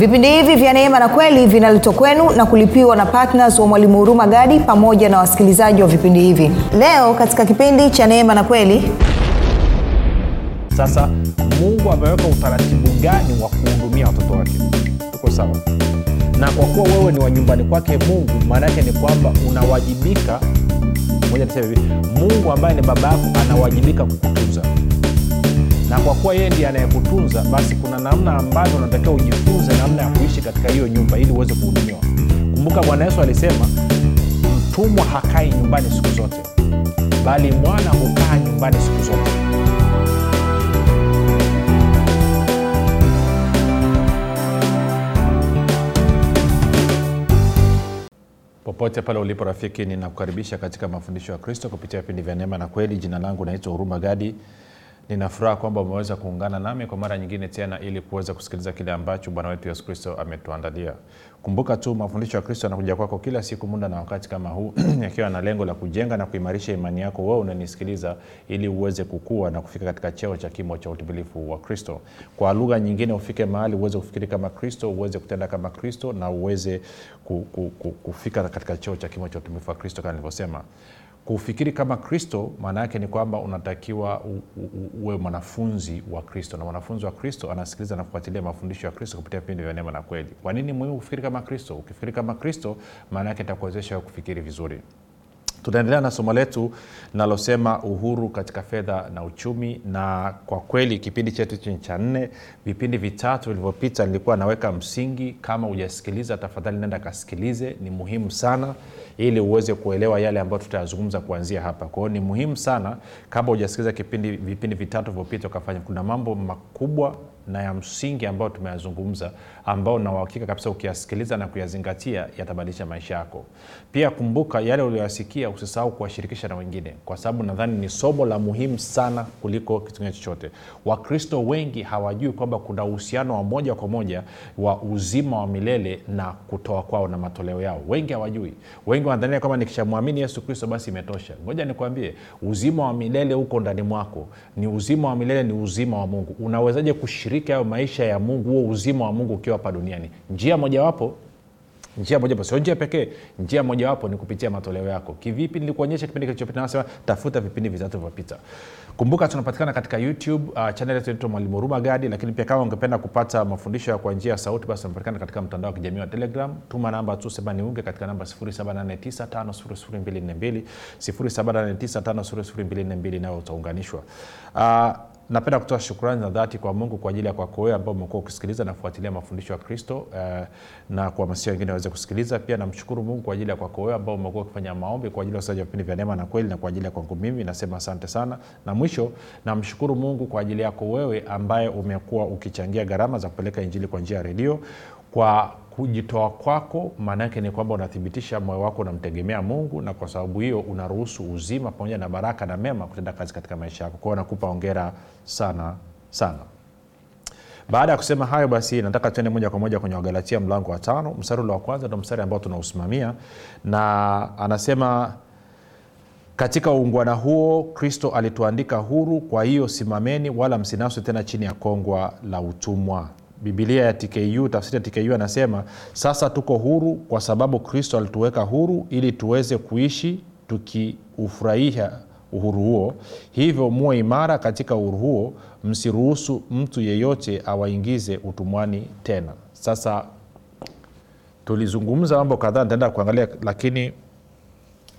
vipindi hivi vya neema na kweli vinaletwa kwenu na kulipiwa na ptns wa mwalimu huruma gadi pamoja na wasikilizaji wa vipindi hivi. Leo katika kipindi cha neema na kweli. Sasa mungu ameweka utaratibu gani wa kuhudumia watoto wake? Uko sawa? Na kwa kuwa wewe ni wa nyumbani kwake mungu maana yake ni kwamba unawajibika. Moja niseme hivi. Mungu ambaye ni baba yako anawajibika kukutunza na kwa kuwa yeye ndiye anayekutunza basi kuna namna ambavyo unatakiwa ujifunze namna ya kuishi katika hiyo nyumba ili uweze kuhudumiwa. Kumbuka bwana yesu alisema mtumwa hakai nyumbani siku zote bali mwana hukaa nyumbani siku zote. Popote pale ulipo rafiki ninakukaribisha katika mafundisho ya kristo kupitia vipindi vya neema na kweli. Jina langu naitwa huruma gadi ninafuraha kwamba umeweza kuungana nami kwa mara nyingine tena ili kuweza kusikiliza kile ambacho bwana wetu yesu kristo ametuandalia. Kumbuka tu mafundisho ya kristo yanakuja kwako kila siku muda na wakati kama huu yakiwa na lengo la kujenga na kuimarisha imani yako wewe unanisikiliza ili uweze kukua na kufika katika cheo cha kimo cha utimilifu wa kristo. Kwa lugha nyingine ufike mahali uweze kufikiri kama kristo uweze kutenda kama kristo na uweze ku, ku, ku, kufika katika cheo cha kimo cha utimilifu wa kristo kama nilivyosema kufikiri kama kristo maana yake ni kwamba unatakiwa uwe mwanafunzi wa kristo. Na mwanafunzi wa kristo anasikiliza na kufuatilia mafundisho ya kristo kupitia vipindi vya neema na kweli. Kwa nini muhimu kufikiri kama kristo? Ukifikiri kama kristo maana yake itakuwezesha kufikiri vizuri tunaendelea na somo letu linalosema uhuru katika fedha na uchumi na kwa kweli kipindi chetu hichi cha nne. Vipindi vitatu vilivyopita nilikuwa naweka msingi kama hujasikiliza tafadhali nenda kasikilize ni muhimu sana ili uweze kuelewa yale ambayo tutayazungumza kuanzia hapa. Kwao ni muhimu sana kama hujasikiliza kipindi vipindi vitatu vilivyopita ukafanya. Kuna mambo makubwa na ya msingi ambayo tumeyazungumza ambao na uhakika kabisa ukiyasikiliza na kuyazingatia yatabadilisha maisha yako. Pia kumbuka yale ulioyasikia usisahau kuwashirikisha na wengine kwa sababu nadhani ni somo la muhimu sana kuliko kitu chochote. Wakristo wengi hawajui kwamba kuna uhusiano wa moja kwa moja wa uzima wa milele na kutoa kwao na matoleo yao. Wengi hawajui. Wengi wanadhania kwamba nikishamwamini yesu kristo basi imetosha. Ngoja nikwambie uzima wa milele huko ndani mwako. Ni uzima wa milele ni uzima wa mungu. Unawezaje kushiriki hayo maisha ya mungu huo uzima wa mungu ukiwa hapa duniani. Njia mojawapo njia mojawapo sio njia pekee njia mojawapo ni kupitia matoleo yako. Kivipi? Nilikuonyesha kipindi kilichopita nasema tafuta vipindi vitatu vyopita kumbuka tunapatikana katika youtube uh, chanel yetu inaitwa mwalimu huruma gadi lakini pia kama ungependa kupata mafundisho ya kwa njia ya sauti basi tunapatikana katika mtandao wa kijamii wa telegram. Tuma namba tu sema niunge katika namba 7895242 7895242 nayo utaunganishwa. Uh, napenda kutoa shukrani za dhati kwa mungu kwa ajili ya kwako wewe ambao umekuwa ukisikiliza na kufuatilia mafundisho ya kristo uh, na kuhamasisha wengine waweze kusikiliza. Pia namshukuru mungu kwa ajili ya kwako wewe ambao umekuwa ukifanya maombi kwa ajili ya usaji wa vipindi vya neema na kweli na kwa ajili ya kwangu mimi. Nasema asante sana. Na mwisho namshukuru mungu kwa ajili yako wewe ambaye umekuwa ukichangia gharama za kupeleka injili kwa njia ya redio. Kwa kujitoa kwako maanaake ni kwamba unathibitisha moyo wako unamtegemea mungu na kwa sababu hiyo unaruhusu uzima pamoja na baraka na mema kutenda kazi katika maisha yako. Kwao nakupa ongera sana sana. Baada ya kusema hayo basi nataka tuende moja kwa moja kwenye wagalatia mlango wa tano. Mstari ule wa kwanza ndo mstari ambao tunausimamia. Na anasema katika uungwana huo kristo alituandika huru kwa hiyo simameni wala msinaswe tena chini ya kongwa la utumwa. Bibilia ya tku tafsiri ya tku anasema sasa tuko huru kwa sababu kristo alituweka huru ili tuweze kuishi tukiufurahia uhuru huo. Hivyo muwe imara katika uhuru huo msiruhusu mtu yeyote awaingize utumwani tena. Sasa tulizungumza mambo kadhaa nitaenda kuangalia lakini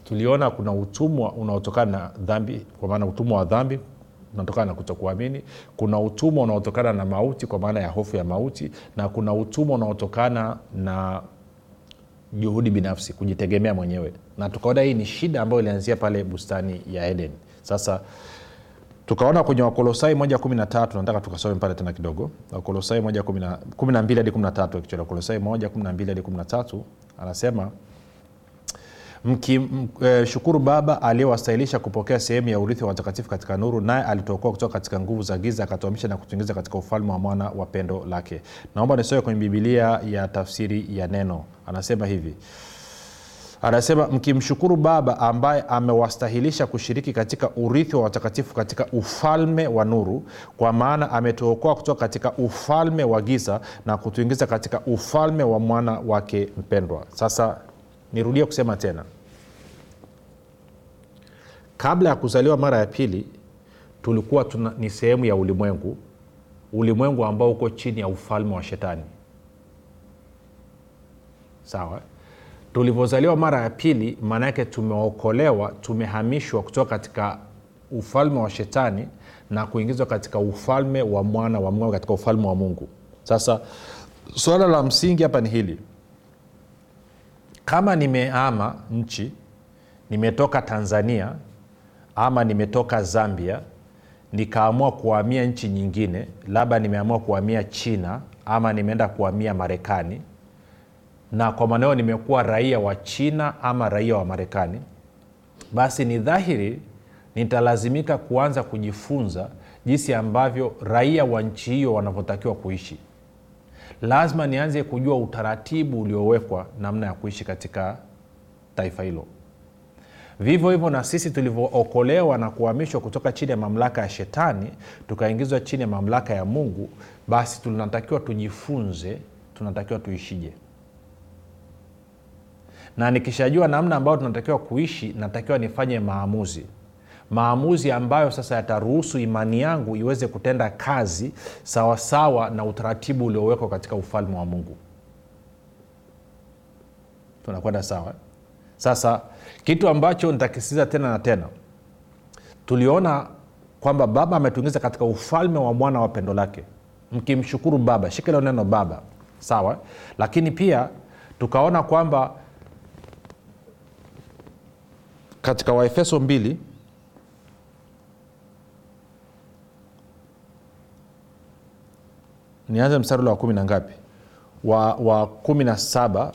tuliona kuna utumwa unaotokana na dhambi kwa maana utumwa wa dhambi unatokana na kutokuamini. Kuna utumwa unaotokana na mauti kwa maana ya hofu ya mauti na kuna utumwa unaotokana na juhudi binafsi kujitegemea mwenyewe. Na tukaona hii ni shida ambayo ilianzia pale bustani ya eden. Sasa tukaona kwenye wakolosai moja kumi na tatu nataka tukasome pale tena kidogo. Wakolosai moja kumi na mbili hadi kumi na tatu wakolosai moja kumi na mbili hadi kumi na tatu anasema mkimshukuru e, baba aliyewastahilisha kupokea sehemu ya urithi wa watakatifu katika nuru naye alituokoa kutoka katika nguvu za giza akatuamisha na kutuingiza katika ufalme wa mwana wa pendo lake. Naomba nisoe kwenye bibilia ya tafsiri ya neno. Anasema hivi. Anasema mkimshukuru baba ambaye amewastahilisha kushiriki katika urithi wa watakatifu katika ufalme wa nuru kwa maana ametuokoa kutoka katika ufalme wa giza na kutuingiza katika ufalme wa mwana wake mpendwa. Sasa nirudie kusema tena. Kabla ya kuzaliwa mara ya pili tulikuwa tuna, ni sehemu ya ulimwengu ulimwengu ambao uko chini ya ufalme wa shetani. Sawa? Tulivyozaliwa mara ya pili maana yake tumeokolewa tumehamishwa kutoka katika ufalme wa shetani na kuingizwa katika ufalme wa mwana wa mungu katika ufalme wa mungu. Sasa suala la msingi hapa ni hili kama nimeama nchi nimetoka tanzania ama nimetoka zambia nikaamua kuhamia nchi nyingine labda nimeamua kuhamia china ama nimeenda kuhamia marekani na kwa maneo nimekuwa raia wa china ama raia wa marekani basi ni dhahiri nitalazimika kuanza kujifunza jinsi ambavyo raia wa nchi hiyo wanavyotakiwa kuishi lazima nianze kujua utaratibu uliowekwa namna ya kuishi katika taifa hilo. Vivyo hivyo na sisi tulivyookolewa na kuhamishwa kutoka chini ya mamlaka ya shetani tukaingizwa chini ya mamlaka ya mungu basi tunatakiwa tujifunze tunatakiwa tuishije. Na nikishajua namna ambayo tunatakiwa kuishi natakiwa nifanye maamuzi maamuzi ambayo sasa yataruhusu imani yangu iweze kutenda kazi sawasawa na utaratibu uliowekwa katika ufalme wa mungu. Tunakwenda sawa? Sasa kitu ambacho nitakisiza tena na tena tuliona kwamba baba ametuingiza katika ufalme wa mwana wa pendo lake. Mkimshukuru baba shika ilo neno baba. Sawa? Lakini pia tukaona kwamba katika waefeso mbili nianze mstari wa kumi na ngapi? Wa, wa kumi na saba.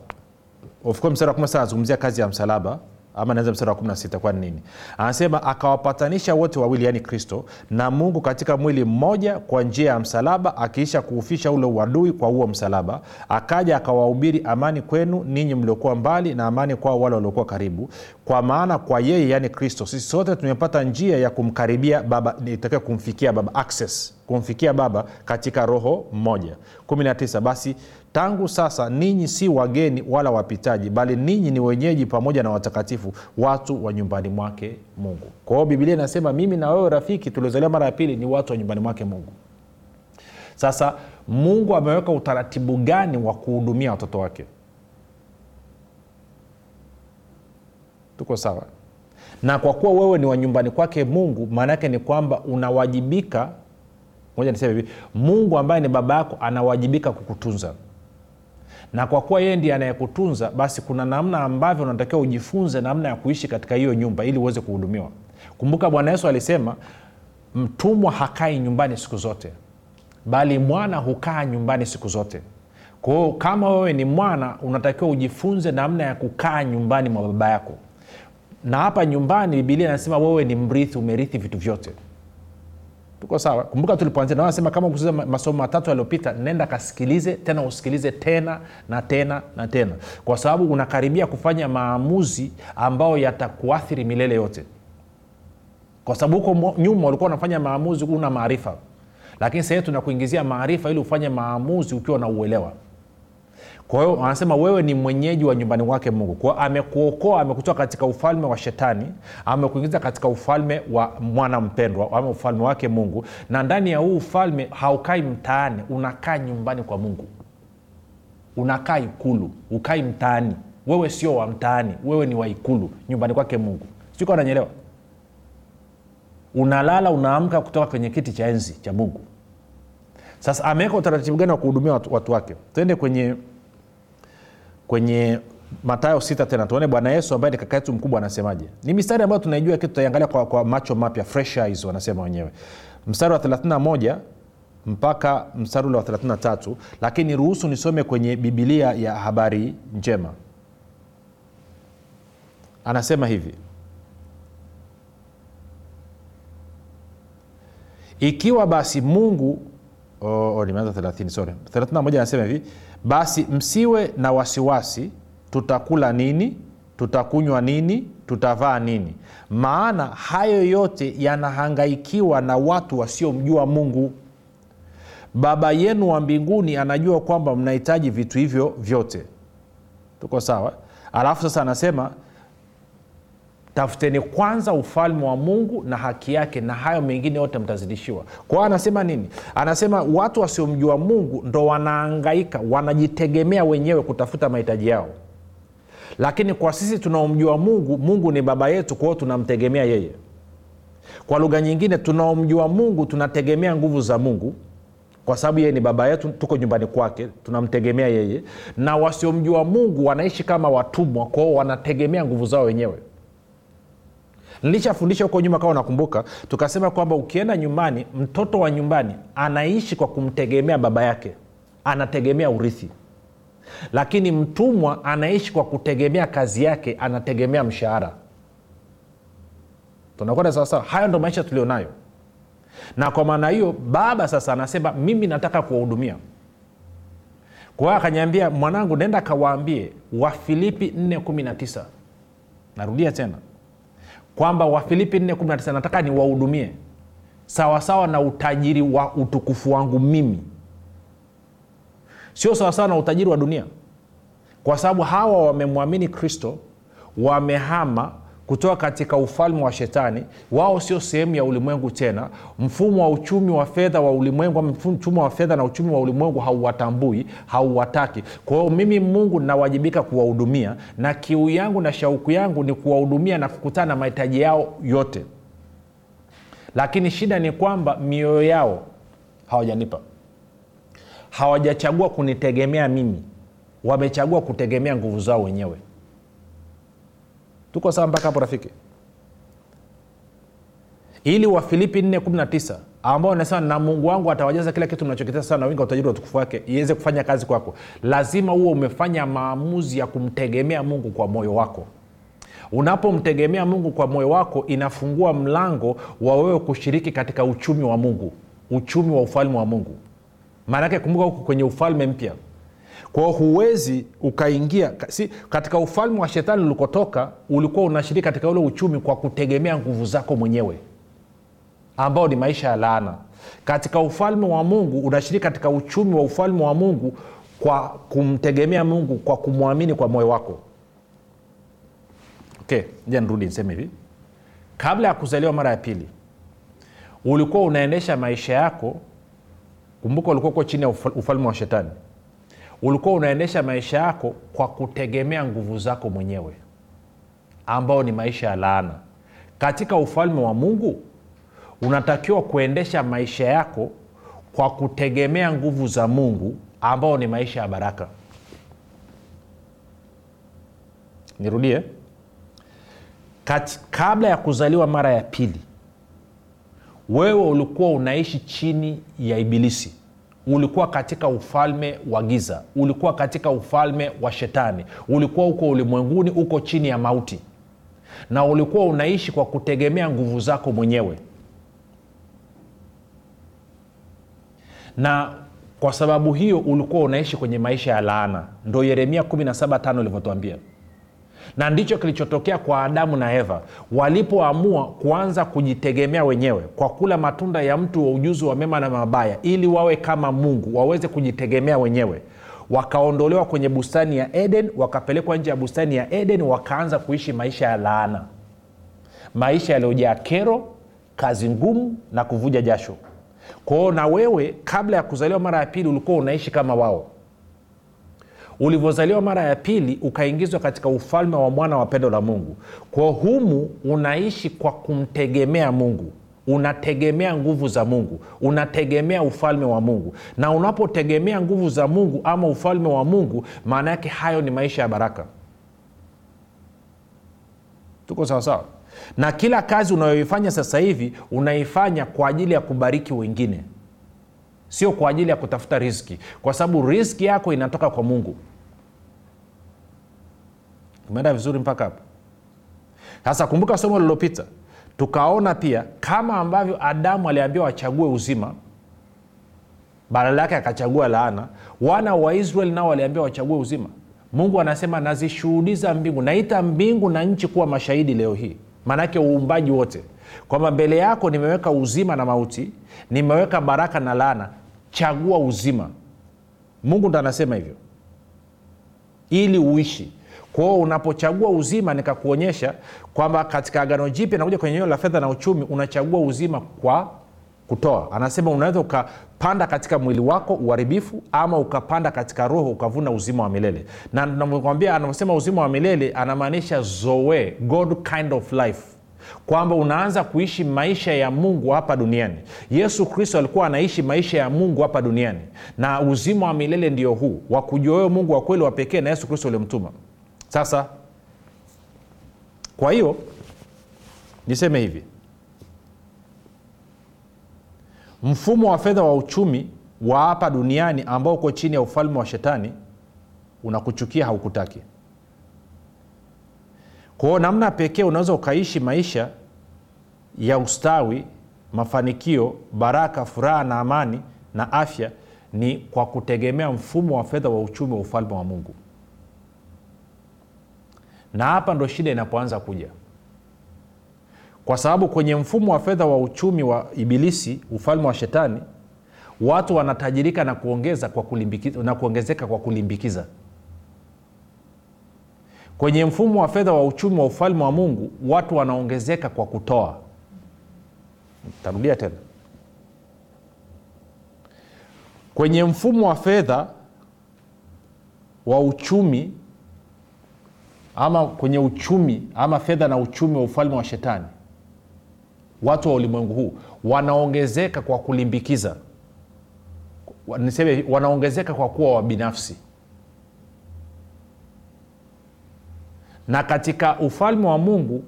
Of mstari wa kumi na saba anazungumzia kazi ya msalaba ama naanza mstari wa 16 kwani nini? Anasema akawapatanisha wote wawili yaani kristo na mungu katika mwili mmoja kwa njia ya msalaba akiisha kuufisha ule uadui kwa huo msalaba akaja akawahubiri amani kwenu ninyi mliokuwa mbali na amani kwao wale waliokuwa karibu. Kwa maana kwa yeye yaani kristo sisi sote tumepata njia ya kumkaribia baba itakiwa kumfikia baba access kumfikia baba katika roho mmoja. 19 basi tangu sasa ninyi si wageni wala wapitaji bali ninyi ni wenyeji pamoja na watakatifu watu wa nyumbani mwake mungu. Kwa hiyo bibilia inasema mimi na wewe rafiki tuliozaliwa mara ya pili ni watu wa nyumbani mwake mungu. Sasa mungu ameweka utaratibu gani wa kuhudumia watoto wake? Tuko sawa. Na kwa kuwa wewe ni wa nyumbani kwake mungu maana yake ni kwamba unawajibika moja niseme hivi mungu ambaye ni baba yako anawajibika kukutunza. Na kwa kuwa yeye ndiye anayekutunza basi kuna namna ambavyo unatakiwa ujifunze namna ya kuishi katika hiyo nyumba ili uweze kuhudumiwa. Kumbuka bwana yesu alisema mtumwa hakai nyumbani siku zote bali mwana hukaa nyumbani siku zote. Kwao kama wewe ni mwana unatakiwa ujifunze namna ya kukaa nyumbani mwa baba yako. Na hapa nyumbani bibilia inasema wewe ni mrithi umerithi vitu vyote tuko sawa. Kumbuka tulipoanzia nasema kama kusiza masomo matatu yaliyopita nenda kasikilize tena usikilize tena na tena na tena. Kwa sababu unakaribia kufanya maamuzi ambayo yatakuathiri milele yote. Kwa sababu huko nyuma ulikuwa unafanya maamuzi una maarifa. Lakini sahii tunakuingizia maarifa ili ufanye maamuzi ukiwa na uelewa kwa hiyo anasema wewe ni mwenyeji wa nyumbani wake mungu. Kwao amekuokoa amekutoa katika ufalme wa shetani amekuingiza katika ufalme wa mwana mpendwa ama ufalme wake mungu. Na ndani ya huu ufalme haukai mtaani unakaa nyumbani kwa mungu. Unakaa ikulu ukai mtaani. Wewe sio wa mtaani wewe ni wa ikulu nyumbani kwake mungu. Siko ananyelewa unalala unaamka kutoka kwenye kiti cha enzi cha mungu. Sasa ameweka utaratibu gani wa kuhudumia watu, watu wake? Twende kwenye kwenye matayo sita tena tuone bwana yesu ambaye ni kaka mkubwa anasemaje. Ni mistari ambayo tunaijua kitu tutaiangalia kwa, kwa macho mapya fresh eyes wanasema wenyewe. Mstari wa 31 mpaka mstari ule wa 33 lakini ruhusu nisome kwenye bibilia ya habari njema. Anasema hivi. Ikiwa basi mungu oh, oh, nimeanza 30 sorry. 31 anasema hivi basi msiwe na wasiwasi tutakula nini tutakunywa nini tutavaa nini. Maana hayo yote yanahangaikiwa na watu wasiomjua mungu. Baba yenu wa mbinguni anajua kwamba mnahitaji vitu hivyo vyote. Tuko sawa? Alafu sasa anasema tafuteni kwanza ufalme wa mungu na haki yake na hayo mengine yote mtazidishiwa. Kwao anasema nini? Anasema watu wasiomjua mungu ndo wanaangaika wanajitegemea wenyewe kutafuta mahitaji yao. Lakini kwa sisi tunaomjua mungu mungu ni baba yetu kwao tunamtegemea yeye. Kwa lugha nyingine tunaomjua mungu tunategemea nguvu za mungu. Kwa sababu yeye ni baba yetu tuko nyumbani kwake tunamtegemea yeye. Na wasiomjua mungu wanaishi kama watumwa kwao wanategemea nguvu zao wenyewe nilishafundisha huko nyuma kama unakumbuka tukasema kwamba ukienda nyumbani mtoto wa nyumbani anaishi kwa kumtegemea baba yake anategemea urithi. Lakini mtumwa anaishi kwa kutegemea kazi yake anategemea mshahara. Tunakwenda sawasawa hayo ndo maisha tulionayo. Na kwa maana hiyo baba sasa anasema mimi nataka kuwahudumia. Kwa hiyo akanyambia mwanangu nenda kawaambie wafilipi 419 narudia tena kwamba wafilipi 419 nataka niwahudumie. Sawasawa na utajiri wa utukufu wangu mimi. Sio sawasawa na utajiri wa dunia. Kwa sababu hawa wamemwamini kristo wamehama kutoka katika ufalme wa shetani. Wao sio sehemu ya ulimwengu tena. Mfumo wa uchumi wa fedha wa ulimwengu mfumo wa fedha na uchumi wa ulimwengu hauwatambui hauwataki. Kwa hiyo mimi mungu nawajibika kuwahudumia na kiu yangu na shauku yangu ni kuwahudumia na kukutana na mahitaji yao yote. Lakini shida ni kwamba mioyo yao hawajanipa. Hawajachagua kunitegemea mimi. Wamechagua kutegemea nguvu zao wenyewe tuko sawa mpaka hapo rafiki? Ili wafilipi 419 ambao nasema na mungu wangu atawajaza kila kitu mnachokitesa sana na wingi utajiri wa utukufu wake iweze kufanya kazi kwako. Lazima huo umefanya maamuzi ya kumtegemea mungu kwa moyo wako. Unapomtegemea mungu kwa moyo wako inafungua mlango wa wewe kushiriki katika uchumi wa mungu uchumi wa ufalme wa mungu. Maanake kumbuka huku kwenye ufalme mpya kwao huwezi ukaingia si, katika ufalme wa shetani ulikotoka ulikuwa unashiriki katika ule uchumi kwa kutegemea nguvu zako mwenyewe ambao ni maisha ya laana. Katika ufalme wa mungu unashiriki katika uchumi wa ufalme wa mungu kwa kumtegemea mungu kwa kumwamini kwa moyo wako. Okay ja niseme hivi. Kabla ya kuzaliwa mara ya pili ulikuwa unaendesha maisha yako kumbuka ulikuwa uko chini ya ufalme wa shetani ulikuwa unaendesha maisha yako kwa kutegemea nguvu zako mwenyewe ambao ni maisha ya laana. Katika ufalme wa mungu unatakiwa kuendesha maisha yako kwa kutegemea nguvu za mungu ambao ni maisha ya baraka. Nirudie. Kat, kabla ya kuzaliwa mara ya pili wewe ulikuwa unaishi chini ya ibilisi ulikuwa katika ufalme wa giza ulikuwa katika ufalme wa shetani ulikuwa huko ulimwenguni uko chini ya mauti. Na ulikuwa unaishi kwa kutegemea nguvu zako mwenyewe. Na kwa sababu hiyo ulikuwa unaishi kwenye maisha ya laana. Ndo yeremia 175 ilivyotuambia na ndicho kilichotokea kwa adamu na eva. Walipoamua kuanza kujitegemea wenyewe kwa kula matunda ya mtu wa ujuzi wa mema na mabaya ili wawe kama mungu waweze kujitegemea wenyewe wakaondolewa kwenye bustani ya eden wakapelekwa nje ya bustani ya eden wakaanza kuishi maisha ya laana. Maisha yaliyojaa kero kazi ngumu na kuvuja jasho. Kwao na wewe kabla ya kuzaliwa mara ya pili ulikuwa unaishi kama wao ulivyozaliwa mara ya pili ukaingizwa katika ufalme wa mwana wa pendo la mungu. Kwa humu unaishi kwa kumtegemea mungu. Unategemea nguvu za mungu. Unategemea ufalme wa mungu. Na unapotegemea nguvu za mungu ama ufalme wa mungu maana yake hayo ni maisha ya baraka. Tuko sawasawa na kila kazi unayoifanya sasa hivi unaifanya kwa ajili ya kubariki wengine sio kwa ajili ya kutafuta riski. Kwa sababu riski yako inatoka kwa mungu. Umeenda vizuri mpaka hapo? Sasa kumbuka somo lililopita. Tukaona pia kama ambavyo adamu aliambiwa wachague uzima badala yake akachagua laana wana wa israeli nao waliambiwa wachague uzima. Mungu anasema nazishuhudiza mbingu. Naita mbingu na nchi kuwa mashahidi leo hii. Maanake uumbaji wote kwamba mbele yako nimeweka uzima na mauti nimeweka baraka na laana. Chagua uzima. Mungu ndo anasema hivyo. Ili uishi. Kwao unapochagua uzima nikakuonyesha kwamba katika agano jipya nakuja kwenye eneo la fedha na uchumi unachagua uzima kwa kutoa. Anasema unaweza ukapanda katika mwili wako uharibifu ama ukapanda katika roho ukavuna uzima wa milele. Na nakwambia anavyosema uzima wa milele anamaanisha zoe god kind of life kwamba unaanza kuishi maisha ya mungu hapa duniani. Yesu kristo alikuwa anaishi maisha ya mungu hapa duniani na uzima wa milele ndio huu wa kujua wewe mungu wa kweli wa pekee na yesu kristo uliomtuma sasa kwa hiyo niseme hivi. Mfumo wa fedha wa uchumi wa hapa duniani ambao uko chini ya ufalme wa shetani unakuchukia haukutaki kwao namna pekee unaweza ukaishi maisha ya ustawi mafanikio baraka furaha na amani na afya ni kwa kutegemea mfumo wa fedha wa uchumi wa ufalme wa mungu. Na hapa ndo shida inapoanza kuja. Kwa sababu kwenye mfumo wa fedha wa uchumi wa ibilisi ufalme wa shetani watu wanatajirika na kuongeza kwa kulimbikiza, na kuongezeka kwa kulimbikiza kwenye mfumo wa fedha wa uchumi wa ufalme wa mungu watu wanaongezeka kwa kutoa. Tarudia tena. Kwenye mfumo wa fedha wa uchumi ama kwenye uchumi ama fedha na uchumi wa ufalme wa shetani watu wa ulimwengu huu wanaongezeka kwa kulimbikiza. Niseme wanaongezeka kwa kuwa wabinafsi na katika ufalme wa mungu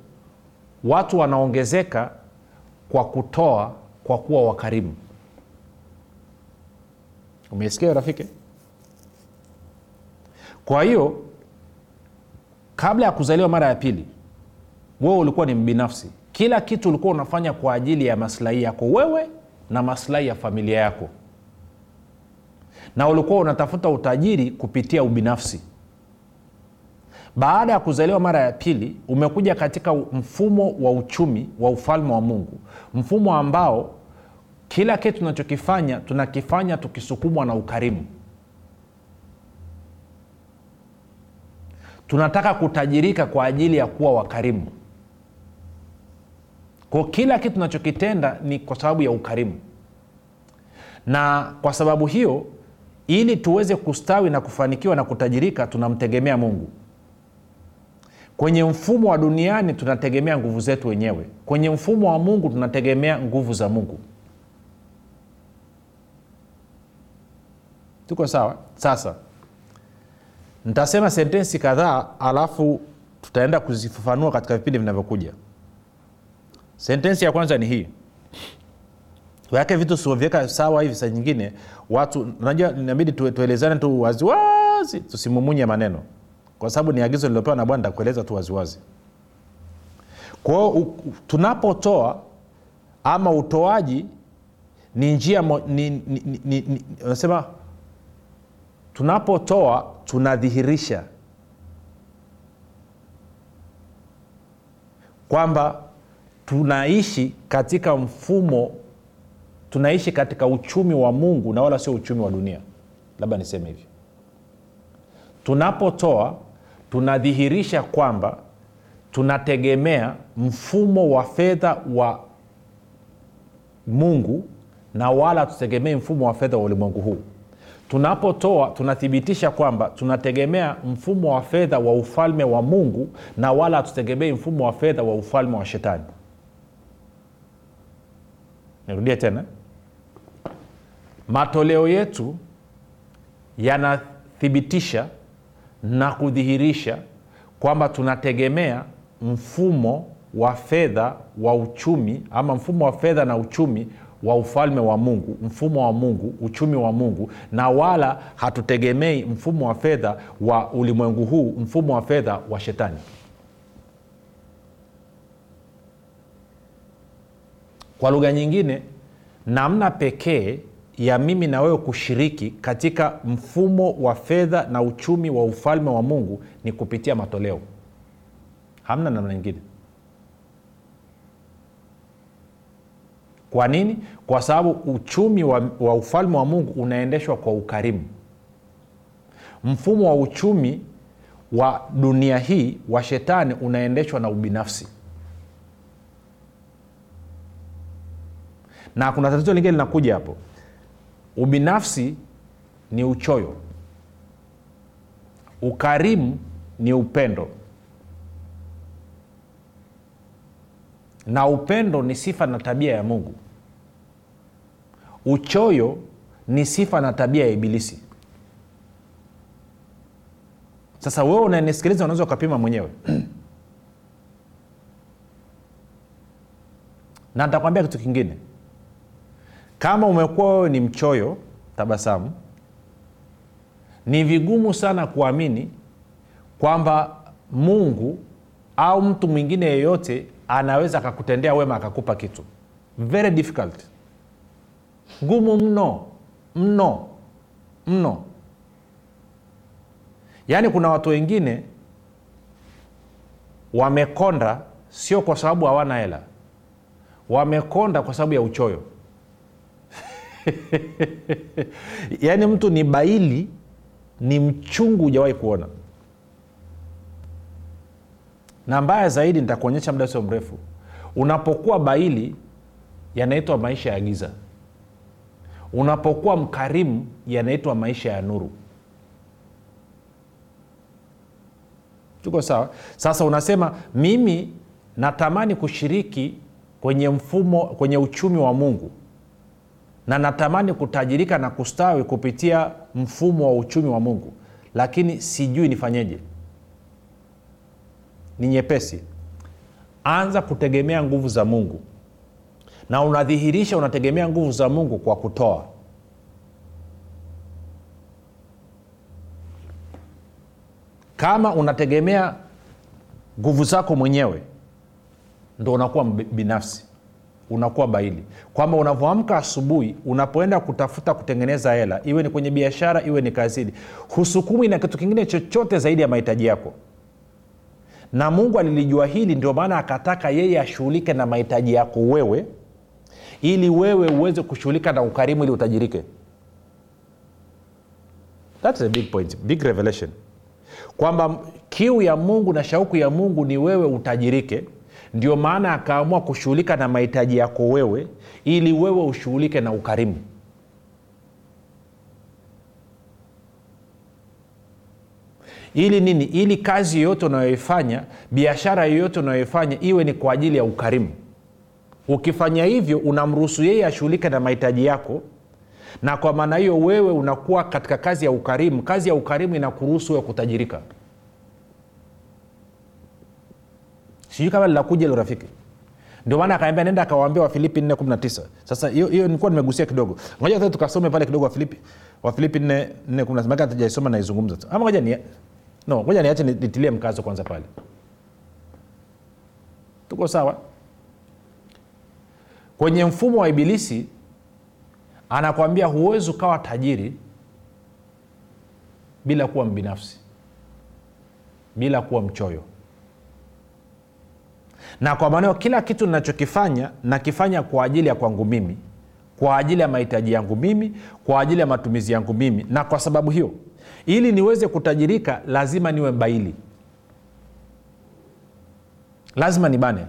watu wanaongezeka kwa kutoa kwa kuwa wakarimu. Umesikia rafiki? Kwa hiyo kabla ya kuzaliwa mara ya pili wewe ulikuwa ni mbinafsi. Kila kitu ulikuwa unafanya kwa ajili ya maslahi yako wewe na maslahi ya familia yako. Na ulikuwa unatafuta utajiri kupitia ubinafsi baada ya kuzaliwa mara ya pili umekuja katika mfumo wa uchumi wa ufalme wa mungu. Mfumo ambao kila kitu tunachokifanya tunakifanya tukisukumwa na ukarimu. Tunataka kutajirika kwa ajili ya kuwa wakarimu. Ko kila kitu tunachokitenda ni kwa sababu ya ukarimu. Na kwa sababu hiyo ili tuweze kustawi na kufanikiwa na kutajirika tunamtegemea mungu kwenye mfumo wa duniani tunategemea nguvu zetu wenyewe. Kwenye mfumo wa mungu tunategemea nguvu za mungu. Tuko sawa? Sasa nitasema sentensi kadhaa alafu tutaenda kuzifafanua katika vipindi vinavyokuja. Sentensi ya kwanza ni hii. Wake vitu sivyoviweka sawa hivi saa nyingine. Watu najua inabidi tuelezane tu waziwazi tusimumunye maneno kwa sababu ni agizo lilopewa na bwana takueleza tu waziwazi. Kwao tunapotoa ama utoaji ni njia nasema tunapotoa tunadhihirisha kwamba tunaishi katika mfumo tunaishi katika uchumi wa mungu na wala sio uchumi wa dunia. Labda niseme hivi. Tunapotoa tunadhihirisha kwamba tunategemea mfumo wa fedha wa mungu na wala tutegemee mfumo wa fedha wa ulimwengu huu. Tunapotoa tunathibitisha kwamba tunategemea mfumo wa fedha wa ufalme wa mungu na wala hatutegemei mfumo wa fedha wa ufalme wa shetani. Nirudie tena. Matoleo yetu yanathibitisha na kudhihirisha kwamba tunategemea mfumo wa fedha wa uchumi ama mfumo wa fedha na uchumi wa ufalme wa mungu mfumo wa mungu uchumi wa mungu na wala hatutegemei mfumo wa fedha wa ulimwengu huu mfumo wa fedha wa shetani. Kwa lugha nyingine namna pekee ya mimi na wewe kushiriki katika mfumo wa fedha na uchumi wa ufalme wa mungu ni kupitia matoleo. Hamna namna nyingine. Kwa nini? Kwa sababu uchumi wa, wa ufalme wa mungu unaendeshwa kwa ukarimu. Mfumo wa uchumi wa dunia hii wa shetani unaendeshwa na ubinafsi. Na kuna tatizo lingine linakuja hapo ubinafsi ni uchoyo. Ukarimu ni upendo. Na upendo ni sifa na tabia ya mungu. Uchoyo ni sifa na tabia ya ibilisi. Sasa wewe unanisikiliza unaweza ukapima mwenyewe. Na nitakwambia kitu kingine kama umekuwa wewe ni mchoyo tabasamu. Ni vigumu sana kuamini kwamba mungu au mtu mwingine yeyote anaweza akakutendea wema akakupa kitu. Very difficult. Ngumu mno mno mno. Yaani kuna watu wengine wamekonda sio kwa sababu hawana hela. Wamekonda kwa sababu ya uchoyo yaani mtu ni baili ni mchungu hujawahi kuona. Na mbaya zaidi nitakuonyesha muda sio mrefu. Unapokuwa baili yanaitwa maisha ya giza. Unapokuwa mkarimu yanaitwa maisha ya nuru. Tuko sawa? Sasa unasema mimi natamani kushiriki kwenye mfumo kwenye uchumi wa mungu na natamani kutajirika na kustawi kupitia mfumo wa uchumi wa mungu lakini sijui nifanyeje. Ni nyepesi. Anza kutegemea nguvu za mungu. Na unadhihirisha unategemea nguvu za mungu kwa kutoa. Kama unategemea nguvu zako mwenyewe ndo unakuwa binafsi unakuwa baili. Kwamba unavyoamka asubuhi unapoenda kutafuta kutengeneza hela iwe ni kwenye biashara iwe ni kazini husukumi na kitu kingine chochote zaidi ya mahitaji yako. Na mungu alilijua hili ndio maana akataka yeye ashughulike na mahitaji yako wewe ili wewe uweze kushughulika na ukarimu ili utajirike. That's a big point, big revelation. Kwamba kiu ya mungu na shauku ya mungu ni wewe utajirike ndio maana akaamua kushughulika na mahitaji yako wewe ili wewe ushughulike na ukarimu. Ili nini? Ili kazi yoyote unayoifanya biashara yoyote unayoifanya iwe ni kwa ajili ya ukarimu. Ukifanya hivyo unamruhusu yeye ashughulike na mahitaji yako na kwa maana hiyo wewe unakuwa katika kazi ya ukarimu. Kazi ya ukarimu inakuruhusu wewe kutajirika sijui kama linakuja ilo rafiki ndio maana akaambia nenda akawaambia wafilipi 419 sasa hiyo nilikuwa nimegusia kidogo. Ngoja tukasome pale kidogo wafilipi wafilipi 419 tujaisoma naizungumza tu. Ama ngoja ni no ngoja niache nitilie mkazo kwanza pale. Tuko sawa? Kwenye mfumo wa ibilisi anakwambia huwezi ukawa tajiri bila kuwa mbinafsi bila kuwa mchoyo na kwa maanao kila kitu ninachokifanya nakifanya kwa ajili ya kwangu mimi kwa ajili ya mahitaji yangu mimi kwa ajili ya matumizi yangu mimi. Na kwa sababu hiyo ili niweze kutajirika lazima niwe mbaili. Lazima nibane.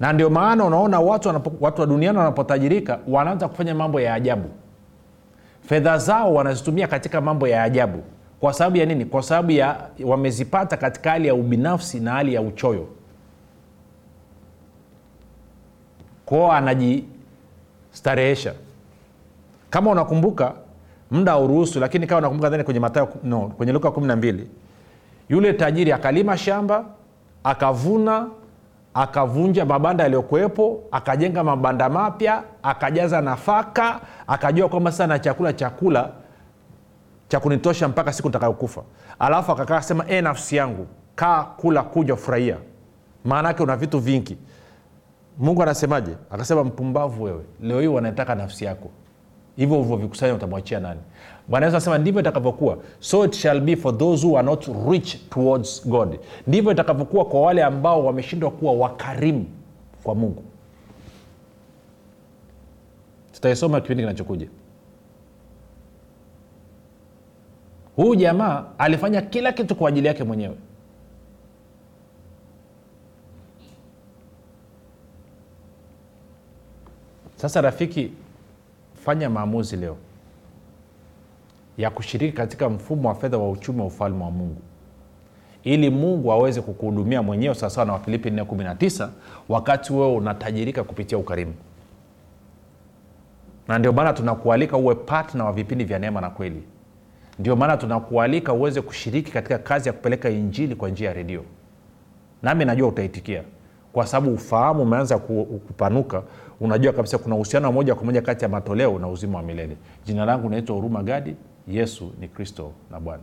Na ndio maana unaona watu, watu wa duniani wanapotajirika wanaanza kufanya mambo ya ajabu. Fedha zao wanazitumia katika mambo ya ajabu kwa sababu ya nini? Kwa sababu ya wamezipata katika hali ya ubinafsi na hali ya uchoyo. Kwao anajistarehesha. Kama unakumbuka muda auruhusu lakini kama unakumbuka dhani kwenye matayo no, kwenye luka kumi na mbili yule tajiri akalima shamba akavuna akavunja mabanda yaliyokuwepo akajenga mabanda mapya akajaza nafaka akajua kwamba sasa na chakula chakula cha kunitosha mpaka siku nitakayokufa. Alafu akakaa sema e nafsi yangu kaa kula kuja furahia. Maana yake una vitu vingi. Mungu anasemaje? Akasema mpumbavu wewe leo hii wanaitaka nafsi yako. Hivyo uvyovikusanya utamwachia nani? Bwana yesu anasema ndivyo itakavyokuwa. So it shall be for those who are not rich towards god. Ndivyo itakavyokuwa kwa wale ambao wameshindwa kuwa wakarimu kwa mungu. Tutaisoma kipindi kinachokuja huyu jamaa alifanya kila kitu kwa ajili yake mwenyewe. Sasa rafiki fanya maamuzi leo ya kushiriki katika mfumo wa fedha wa uchumi wa ufalme wa mungu. Ili mungu aweze kukuhudumia mwenyewe sawasawa na wafilipi 419 wakati wewe unatajirika kupitia ukarimu. Na ndio maana tunakualika uwe patna wa vipindi vya neema na kweli ndio maana tunakualika uweze kushiriki katika kazi ya kupeleka injili kwa njia ya redio. Nami najua utaitikia. Kwa sababu ufahamu umeanza kupanuka unajua kabisa kuna uhusiano wa moja kwa moja kati ya matoleo na uzima wa milele. Jina langu naitwa huruma gadi yesu ni kristo na bwana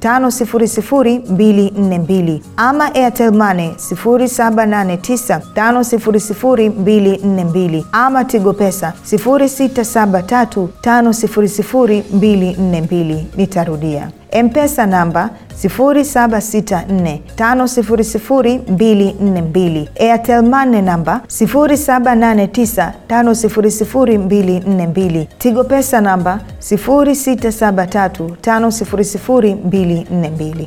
5242 ama airtelmane 7895242 ama tigo pesa 0673500242. nitarudia mpesa namba 7645242 airtelmane namba 0789500242, tigo pesa namba 6735242